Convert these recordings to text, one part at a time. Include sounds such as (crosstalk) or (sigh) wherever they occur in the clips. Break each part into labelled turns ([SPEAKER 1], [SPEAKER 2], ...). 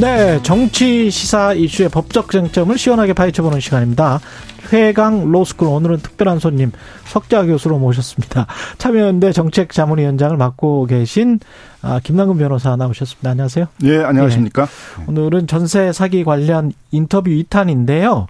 [SPEAKER 1] 네, 정치 시사 이슈의 법적 쟁점을 시원하게 파헤쳐보는 시간입니다. 회강 로스쿨 오늘은 특별한 손님 석자 교수로 모셨습니다. 참여연대 정책자문위원장을 맡고 계신 아, 김남근 변호사 나오셨습니다. 안녕하세요.
[SPEAKER 2] 예, 안녕하십니까.
[SPEAKER 1] 네. 오늘은 전세 사기 관련 인터뷰 2탄인데요.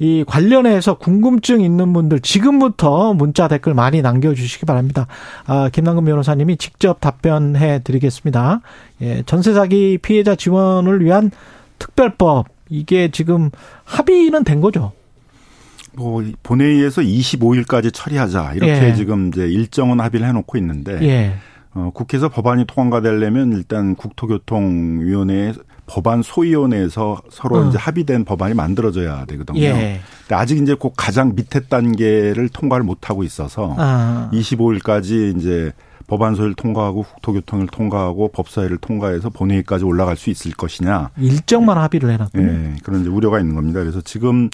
[SPEAKER 1] 이 관련해서 궁금증 있는 분들 지금부터 문자 댓글 많이 남겨주시기 바랍니다. 아, 김남근 변호사님이 직접 답변해 드리겠습니다. 예, 전세 사기 피해자 지원을 위한 특별법 이게 지금 합의는 된 거죠?
[SPEAKER 2] 뭐 본회의에서 25일까지 처리하자 이렇게 예. 지금 이제 일정은 합의를 해놓고 있는데 예. 어, 국회에서 법안이 통과가 되려면 일단 국토교통위원회에 법안 소위원회에서 서로 어. 이제 합의된 법안이 만들어져야 되거든요. 예. 근데 아직 이제 꼭 가장 밑에 단계를 통과를 못 하고 있어서 아. 25일까지 이제 법안 소위를 통과하고 국토교통을 통과하고 법사위를 통과해서 본회의까지 올라갈 수 있을 것이냐.
[SPEAKER 1] 일정만 합의를 해놨군요. 네,
[SPEAKER 2] 그런 이제 우려가 있는 겁니다. 그래서 지금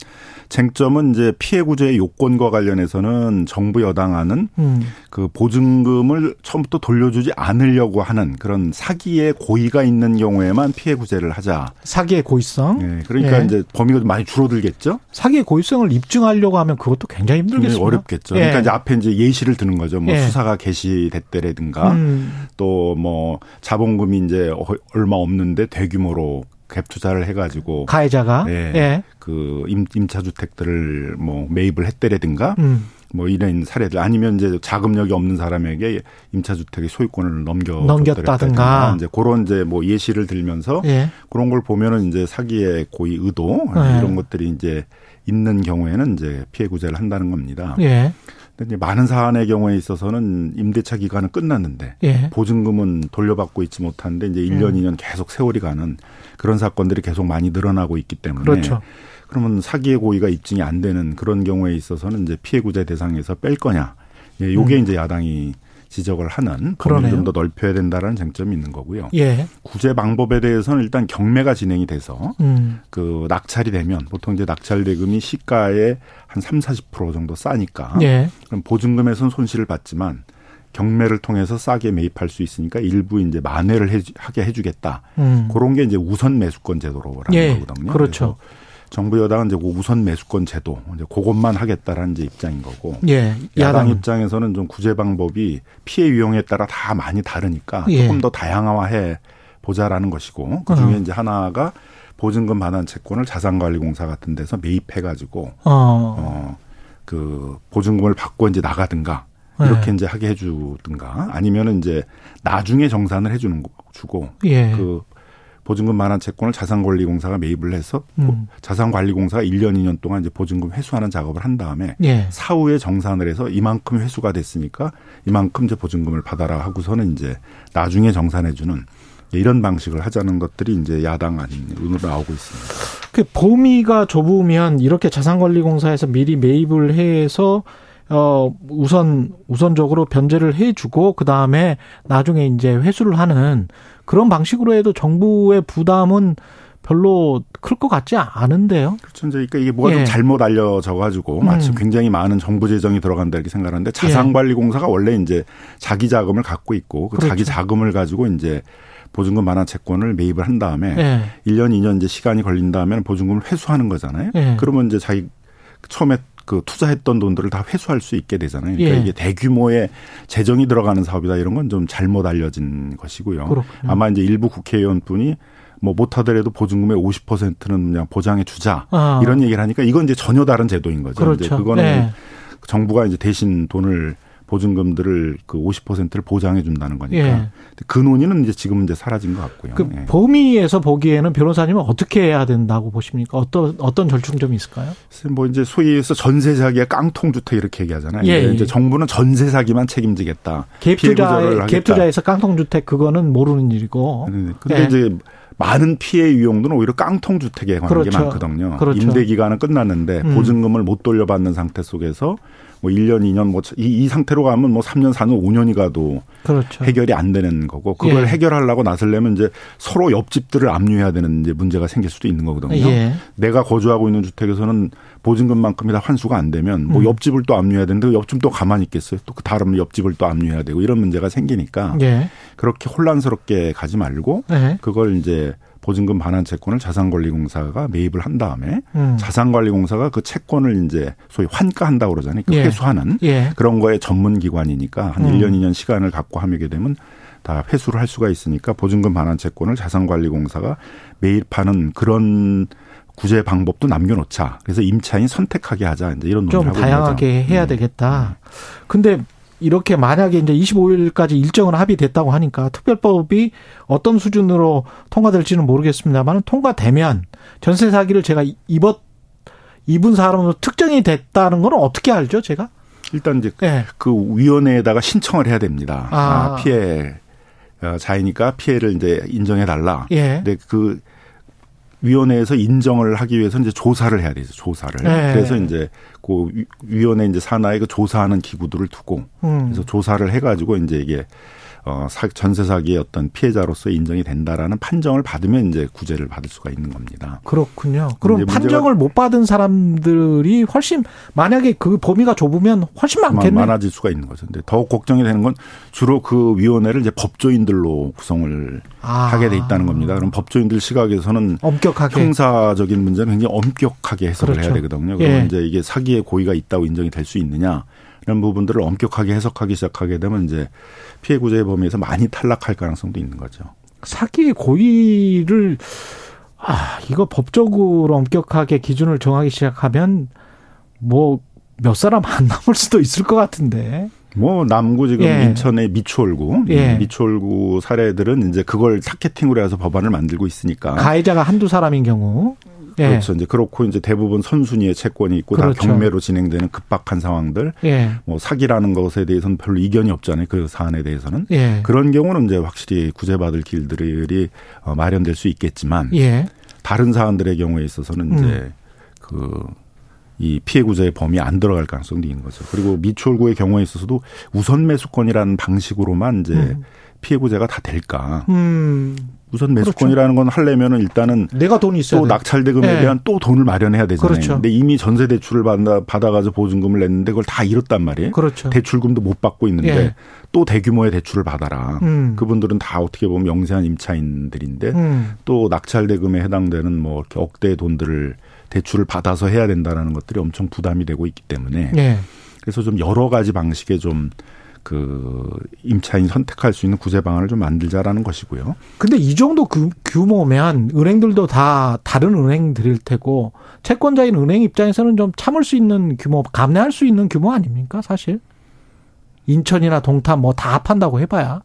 [SPEAKER 2] 쟁점은 이제 피해 구제의 요건과 관련해서는 정부 여당안은 음. 그 보증금을 처음부터 돌려주지 않으려고 하는 그런 사기의 고의가 있는 경우에만 피해 구제를 하자.
[SPEAKER 1] 사기의 고의성?
[SPEAKER 2] 네, 그러니까 예. 이제 범위가 많이 줄어들겠죠.
[SPEAKER 1] 사기의 고의성을 입증하려고 하면 그것도 굉장히 힘들겠습니다.
[SPEAKER 2] 어렵겠죠. 그러니까 예. 이제 앞에 이제 예시를 드는 거죠. 뭐 예. 수사가 개시됐대 문제라든가 음. 또뭐 자본금이 이제 얼마 없는데 대규모로 갭 투자를 해가지고
[SPEAKER 1] 가해자가
[SPEAKER 2] 예, 예. 그 임, 임차 주택들을 뭐 매입을 했대라든가 음. 뭐 이런 사례들 아니면 이제 자금력이 없는 사람에게 임차 주택의 소유권을 넘겨
[SPEAKER 1] 넘겼다든가
[SPEAKER 2] 이제 그런 이제 뭐 예시를 들면서 예. 그런 걸 보면은 이제 사기의 고의 의도 예. 이런 것들이 이제 있는 경우에는 이제 피해 구제를 한다는 겁니다. 예. 근데 많은 사안의 경우에 있어서는 임대차 기간은 끝났는데 예. 보증금은 돌려받고 있지 못한데 이제 1년, 음. 2년 계속 세월이 가는 그런 사건들이 계속 많이 늘어나고 있기 때문에 그렇죠. 그러면 사기의 고의가 입증이 안 되는 그런 경우에 있어서는 이제 피해 구제 대상에서 뺄 거냐. 예, 요게 음. 이제 야당이 지적을 하는 범위를 좀 더 넓혀야 된다라는 쟁점이 있는 거고요. 예. 구제 방법에 대해서는 일단 경매가 진행이 돼서 음. 그 낙찰이 되면 보통 이제 낙찰 대금이 시가의 한 3, 40% 정도 싸니까 예. 그럼 보증금에선 손실을 받지만 경매를 통해서 싸게 매입할 수 있으니까 일부 이제 만회를 해, 하게 해주겠다. 음. 그런 게 이제 우선 매수권 제도로 라는 예. 거거든요.
[SPEAKER 1] 그렇죠.
[SPEAKER 2] 정부 여당은 이제 그 우선 매수권 제도 이제 그것만 하겠다라는 이제 입장인 거고 예, 야당, 야당 입장에서는 좀 구제 방법이 피해 유형에 따라 다 많이 다르니까 예. 조금 더 다양화해 보자라는 것이고 그 중에 어. 이제 하나가 보증금 반환 채권을 자산관리공사 같은 데서 매입해 가지고 어. 어그 보증금을 받고 이제 나가든가 이렇게 네. 이제 하게 해주든가 아니면은 이제 나중에 정산을 해주는 거 주고 예. 그 보증금 만한 채권을 자산관리공사가 매입을 해서 음. 자산관리공사가 1년, 2년 동안 이제 보증금 회수하는 작업을 한 다음에 예. 사후에 정산을 해서 이만큼 회수가 됐으니까 이만큼 이제 보증금을 받아라 하고서는 이제 나중에 정산해 주는 이런 방식을 하자는 것들이 이제 야당 안으로 나오고 있습니다.
[SPEAKER 1] 그 범위가 좁으면 이렇게 자산관리공사에서 미리 매입을 해서 어 우선 우선적으로 변제를 해주고 그 다음에 나중에 이제 회수를 하는 그런 방식으로 해도 정부의 부담은 별로 클 것 같지 않은데요.
[SPEAKER 2] 그렇죠. 그러니까 이게 뭐가 예. 좀 잘못 알려져 가지고 마치 음. 굉장히 많은 정부 재정이 들어간다 이렇게 생각하는데 자산관리공사가 원래 이제 자기 자금을 갖고 있고 그 그렇죠. 자기 자금을 가지고 이제 보증금 만화 채권을 매입을 한 다음에 예. 1년 2년 이제 시간이 걸린다면 보증금을 회수하는 거잖아요. 예. 그러면 이제 자기 처음에 그 투자했던 돈들을 다 회수할 수 있게 되잖아요. 그러니까 예. 이게 대규모의 재정이 들어가는 사업이다 이런 건 좀 잘못 알려진 것이고요. 그렇군요. 아마 이제 일부 국회의원분이 뭐 못하더라도 보증금의 50%는 그냥 보장해 주자 아. 이런 얘기를 하니까 이건 이제 전혀 다른 제도인 거죠. 그렇죠. 이제 그거는 네. 정부가 이제 대신 돈을 보증금들을 그 50%를 보장해 준다는 거니까 예. 그 논의는 이제 지금 이제 사라진 것 같고요.
[SPEAKER 1] 그 예. 범위에서 보기에는 변호사님은 어떻게 해야 된다고 보십니까? 어떤 어떤 절충점이 있을까요?
[SPEAKER 2] 뭐 이제 소위에서 전세 사기의 깡통 주택 이렇게 얘기하잖아요. 예, 이제 예. 정부는 전세 사기만 책임지겠다.
[SPEAKER 1] 갭 투자 갭 투자에서 깡통 주택 그거는 모르는 일이고.
[SPEAKER 2] 네, 네. 근데 예. 이제 많은 피해 유형들은 오히려 깡통 주택에 관한 그렇죠. 게 많거든요. 그렇죠. 임대 기간은 끝났는데 음. 보증금을 못 돌려받는 상태 속에서 뭐 1년, 2년 뭐이 이 상태로 가면 뭐 3년, 4년, 5년이 가도 그렇죠. 해결이 안 되는 거고 그걸 예. 해결하려고 나서려면 이제 서로 옆집들을 압류해야 되는 이제 문제가 생길 수도 있는 거거든요. 예. 내가 거주하고 있는 주택에서는 보증금만큼이 다 환수가 안 되면 뭐 음. 옆집을 또 압류해야 되는데 옆집 또 가만히 있겠어요. 또 그 다른 옆집을 또 압류해야 되고 이런 문제가 생기니까 예. 그렇게 혼란스럽게 가지 말고 예. 그걸 이제 보증금 반환 채권을 자산관리공사가 매입을 한 다음에 음. 자산관리공사가 그 채권을 이제 소위 환가한다고 그러잖아요. 그 예. 회수하는 예. 그런 거에 전문 기관이니까 한 음. 1년 2년 시간을 갖고 하게 되면 다 회수를 할 수가 있으니까 보증금 반환 채권을 자산관리공사가 매입하는 그런 구제 방법도 남겨놓자. 그래서 임차인 선택하게 하자. 이제 이런
[SPEAKER 1] 논의를
[SPEAKER 2] 좀
[SPEAKER 1] 다양하게 해야 음. 되겠다. 근데 이렇게 만약에 이제 25일까지 일정은 합의됐다고 하니까 특별법이 어떤 수준으로 통과될지는 모르겠습니다만 통과되면 전세 사기를 제가 입었 입은 사람으로 특정이 됐다는 건 어떻게 알죠, 제가?
[SPEAKER 2] 일단 이제 네. 그 위원회에다가 신청을 해야 됩니다. 아, 아 피해 어, 자이니까 피해를 이제 인정해 달라. 예. 근데 그 위원회에서 인정을 하기 위해서 이제 조사를 해야 되죠. 조사를. 네. 그래서 이제 그 위원회 이제 산하에 그 조사하는 기구들을 두고 음. 그래서 조사를 해가지고 이제 이게 어, 전세 사기의 어떤 피해자로서 인정이 된다라는 판정을 받으면 이제 구제를 받을 수가 있는 겁니다.
[SPEAKER 1] 그렇군요. 그럼 판정을 못 받은 사람들이 훨씬 만약에 그 범위가 좁으면 훨씬 많겠네.
[SPEAKER 2] 많아질 수가 있는 거죠. 근데 더욱 걱정이 되는 건 주로 그 위원회를 이제 법조인들로 구성을 아. 하게 돼 있다는 겁니다. 그럼 법조인들 시각에서는 엄격하게 형사적인 문제는 굉장히 엄격하게 해석을 그렇죠. 해야 되거든요. 그럼 예. 이제 이게 사기의 고의가 있다고 인정이 될 수 있느냐 이런 부분들을 엄격하게 해석하기 시작하게 되면 이제 피해 구제의 범위에서 많이 탈락할 가능성도 있는 거죠.
[SPEAKER 1] 사기 고의를 아 이거 법적으로 엄격하게 기준을 정하기 시작하면 뭐 몇 사람 안 남을 수도 있을 것 같은데.
[SPEAKER 2] 뭐 남구 지금 예. 인천의 미추홀구, 예. 미추홀구 사례들은 이제 그걸 타겟팅으로 해서 법안을 만들고 있으니까
[SPEAKER 1] 가해자가 한두 사람인 경우
[SPEAKER 2] 예. 그렇죠. 이제 그렇고 이제 대부분 선순위의 채권이 있고 그렇죠. 다 경매로 진행되는 급박한 상황들, 예. 뭐 사기라는 것에 대해서는 별로 이견이 없잖아요. 그 사안에 대해서는 예. 그런 경우는 이제 확실히 구제받을 길들이 어, 마련될 수 있겠지만 예. 다른 사안들의 경우에 있어서는 이제 음. 그이 피해 구제의 범위 안 들어갈 가능성도 있는 거죠. 그리고 미추홀구의 경우에 있어서도 우선 매수권이라는 방식으로만 이제 음. 피해 구제가 다 될까? 음. 우선 매수권이라는 건 하려면은 일단은
[SPEAKER 1] 내가 돈이 있어야
[SPEAKER 2] 또 낙찰 대금에 네. 대한 또 돈을 마련해야 되잖아요. 그렇죠. 근데 이미 전세 대출을 받아 받아가지고 보증금을 냈는데 그걸 다 잃었단 말이에요. 그렇죠. 대출금도 못 받고 있는데 예. 또 대규모의 대출을 받아라. 음. 그분들은 다 어떻게 보면 영세한 임차인들인데 음. 또 낙찰 대금에 해당되는 뭐 이렇게 억대의 돈들을 대출을 받아서 해야 된다라는 것들이 엄청 부담이 되고 있기 때문에 예. 그래서 좀 여러 가지 방식의 좀 그 임차인 선택할 수 있는 구제 방안을 좀 만들자라는 것이고요.
[SPEAKER 1] 근데 이 정도 그 규모면 은행들도 다 다른 은행들일 테고 채권자인 은행 입장에서는 좀 참을 수 있는 규모, 감내할 수 있는 규모 아닙니까, 사실? 인천이나 동탄 뭐 다 합한다고 해봐야.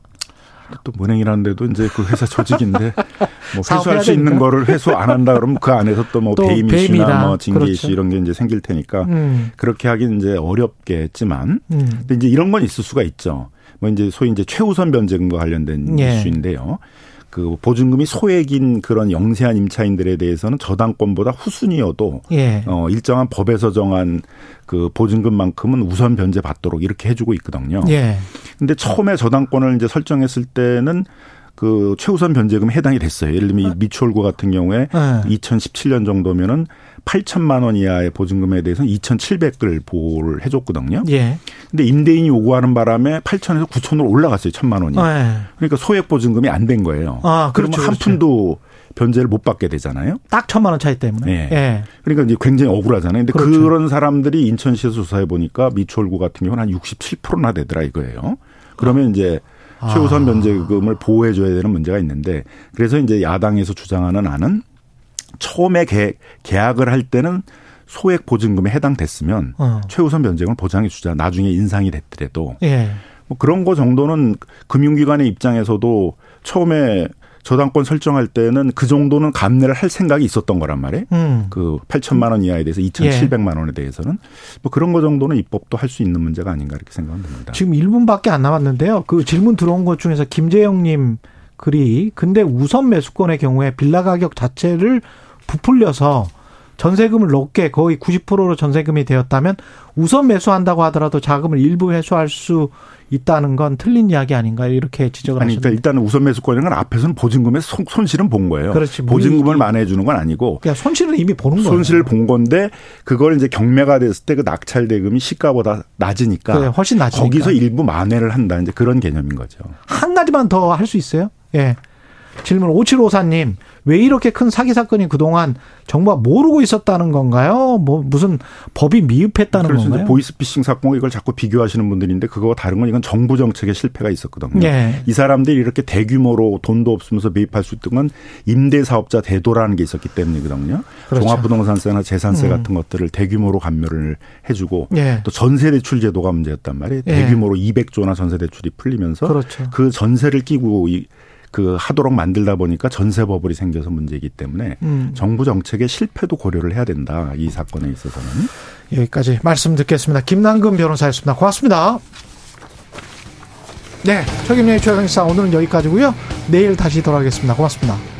[SPEAKER 2] 또 은행이라는 데도 이제 그 회사 조직인데 (laughs) 뭐 회수할 수 있는 거를 회수 안 한다 그러면 그 안에서 또뭐 배임 이슈나 뭐 징계 그렇죠. 이슈 이런 게 이제 생길 테니까 음. 그렇게 하긴 이제 어렵겠지만 음. 근데 이제 이런 건 있을 수가 있죠. 뭐 이제 소위 이제 최우선 변제금과 관련된 예. 이슈인데요. 그 보증금이 소액인 그런 영세한 임차인들에 대해서는 저당권보다 후순위여도 예. 어 일정한 법에서 정한 그 보증금만큼은 우선 변제 받도록 이렇게 해주고 있거든요. 예. 근데 처음에 저당권을 이제 설정했을 때는 그 최우선 변제금에 해당이 됐어요. 예를 들면 이 아. 미추홀구 같은 경우에 네. 2017년 정도면은 8천만 원 이하의 보증금에 대해서는 2,700을 보호를 해줬거든요. 예. 근데 임대인이 요구하는 바람에 8천에서 9천으로 올라갔어요. 천만 원이. 네. 그러니까 소액 보증금이 안 된 거예요. 아, 그렇죠, 그러면 한 그렇죠. 푼도 변제를 못 받게 되잖아요.
[SPEAKER 1] 딱 천만 원 차이 때문에. 네.
[SPEAKER 2] 예. 그러니까 이제 굉장히 억울하잖아요. 근데 그렇죠. 그런 사람들이 인천시에서 조사해 보니까 미추홀구 같은 경우는 한 67%나 되더라 이거예요. 그러면 아. 이제 최우선 변제금을 보호해 줘야 되는 문제가 있는데 그래서 이제 야당에서 주장하는 안은 처음에 계, 계약을 할 때는 소액 보증금에 해당됐으면 어. 최우선 변제금을 보장해 주자. 나중에 인상이 됐더라도 예. 뭐 그런 거 정도는 금융기관의 입장에서도 처음에 저당권 설정할 때는 그 정도는 감내를 할 생각이 있었던 거란 말이에요. 음. 그 8천만 원 이하에 대해서 2,700만 원에 대해서는 뭐 그런 거 정도는 입법도 할 수 있는 문제가 아닌가 이렇게 생각합니다.
[SPEAKER 1] 지금 1분밖에 안 남았는데요. 그 질문 들어온 것 중에서 김재영 님 글이 근데 우선 매수권의 경우에 빌라 가격 자체를 부풀려서 전세금을 높게 거의 90%로 전세금이 되었다면 우선 매수한다고 하더라도 자금을 일부 회수할 수 있다는 건 틀린 이야기 아닌가 이렇게 지적을
[SPEAKER 2] 아니, 그러니까 일단은 우선 매수권이라는 건 앞에서는 보증금의 손, 실은 본 거예요. 그렇지. 보증금을 만회해 주는 건 아니고.
[SPEAKER 1] 그냥 손실은 이미 보는 거예요.
[SPEAKER 2] 손실을 본 건데 그걸 이제 경매가 됐을 때 그 낙찰 대금이 시가보다 낮으니까. 그래,
[SPEAKER 1] 훨씬 낮으니까.
[SPEAKER 2] 거기서 일부 만회를 한다. 이제 그런 개념인 거죠.
[SPEAKER 1] 한 가지만 더 할 수 있어요? 예. 질문 5754님. 왜 이렇게 큰 사기 사건이 그동안 정부가 모르고 있었다는 건가요? 뭐 무슨 법이 미흡했다는
[SPEAKER 2] 그래서
[SPEAKER 1] 건가요?
[SPEAKER 2] 보이스피싱 사건 이걸 자꾸 비교하시는 분들인데 그거와 다른 건 이건 정부 정책의 실패가 있었거든요. 네. 이 사람들이 이렇게 대규모로 돈도 없으면서 매입할 수 있던 건 임대 사업자 대도라는 게 있었기 때문이거든요. 그렇죠. 종합부동산세나 재산세 음. 같은 것들을 대규모로 감면을 해주고 네. 또 전세 대출 제도가 문제였단 말이에요. 네. 대규모로 200조나 전세 대출이 풀리면서 그렇죠. 그 전세를 끼고 이, 그 하도록 만들다 보니까 전세 버블이 생겨서 문제이기 때문에 음. 정부 정책의 실패도 고려를 해야 된다. 이 사건에 있어서는.
[SPEAKER 1] 여기까지 말씀 듣겠습니다. 김남근 변호사였습니다. 고맙습니다. 네. 최경영의 최강시사 오늘은 여기까지고요. 내일 다시 돌아오겠습니다. 고맙습니다.